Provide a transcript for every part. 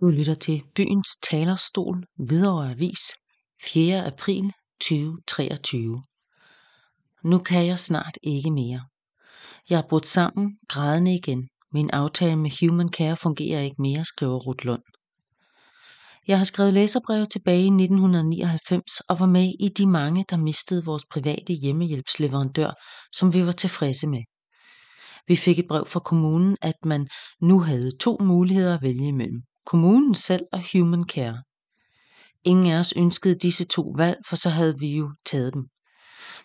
Du lytter til Byens Talerstol, Hvidovre Avis, 4. april 2023. Nu kan jeg snart ikke mere. Jeg er brudt sammen, grædende igen. Min aftale med Human Care fungerer ikke mere, skriver Ruth Lund. Jeg har skrevet læserbreve tilbage i 1999 og var med i de mange, der mistede vores private hjemmehjælpsleverandør, som vi var tilfredse med. Vi fik et brev fra kommunen, at man nu havde to muligheder at vælge imellem. Kommunen selv og Human Care. Ingen af os ønskede disse to valg, for så havde vi jo taget dem.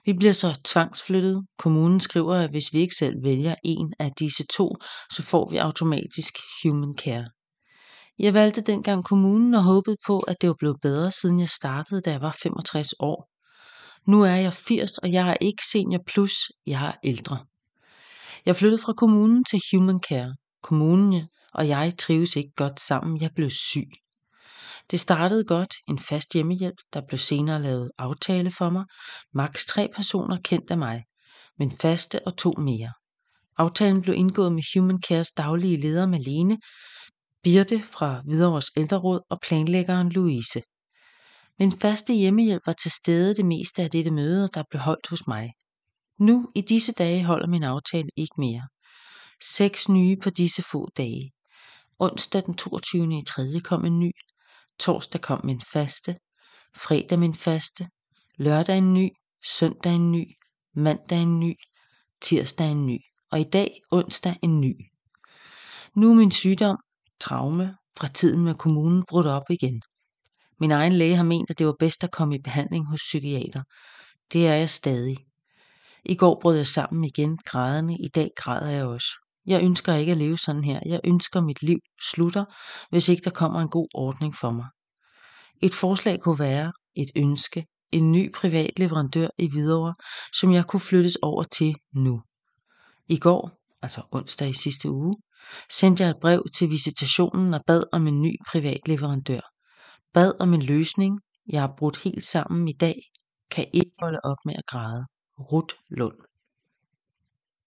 Vi bliver så tvangsflyttet. Kommunen skriver, at hvis vi ikke selv vælger en af disse to, så får vi automatisk Human Care. Jeg valgte dengang kommunen og håbede på, at det var blevet bedre, siden jeg startede, da jeg var 65 år. Nu er jeg 80, og jeg er ikke senior plus, jeg er ældre. Jeg flyttede fra kommunen til Human Care. Kommunen og jeg trives ikke godt sammen. Jeg blev syg. Det startede godt, en fast hjemmehjælp, der blev senere lavet aftale for mig. Max tre personer kendt af mig, men faste og to mere. Aftalen blev indgået med Human Cares daglige leder Malene, Birte fra Hvidovres ældreråd og planlæggeren Louise. Min faste hjemmehjælp var til stede det meste af dette møde, der blev holdt hos mig. Nu i disse dage holder min aftale ikke mere. Seks nye på disse få dage. Onsdag den 22. i 3. kom en ny. Torsdag kom min faste. Fredag min faste. Lørdag en ny. Søndag en ny. Mandag en ny. Tirsdag en ny. Og i dag onsdag en ny. Nu er min sygdom, traume, fra tiden med kommunen brudt op igen. Min egen læge har ment, at det var bedst at komme i behandling hos psykiater. Det er jeg stadig. I går brød jeg sammen igen, grædende. I dag græder jeg også. Jeg ønsker ikke at leve sådan her. Jeg ønsker, at mit liv slutter, hvis ikke der kommer en god ordning for mig. Et forslag kunne være et ønske, en ny privat leverandør i Hvidovre, som jeg kunne flyttes over til nu. I går, altså onsdag i sidste uge, sendte jeg et brev til visitationen og bad om en ny privat leverandør. Bad om en løsning. Jeg har brudt helt sammen i dag. Kan ikke holde op med at græde. Ruth Lund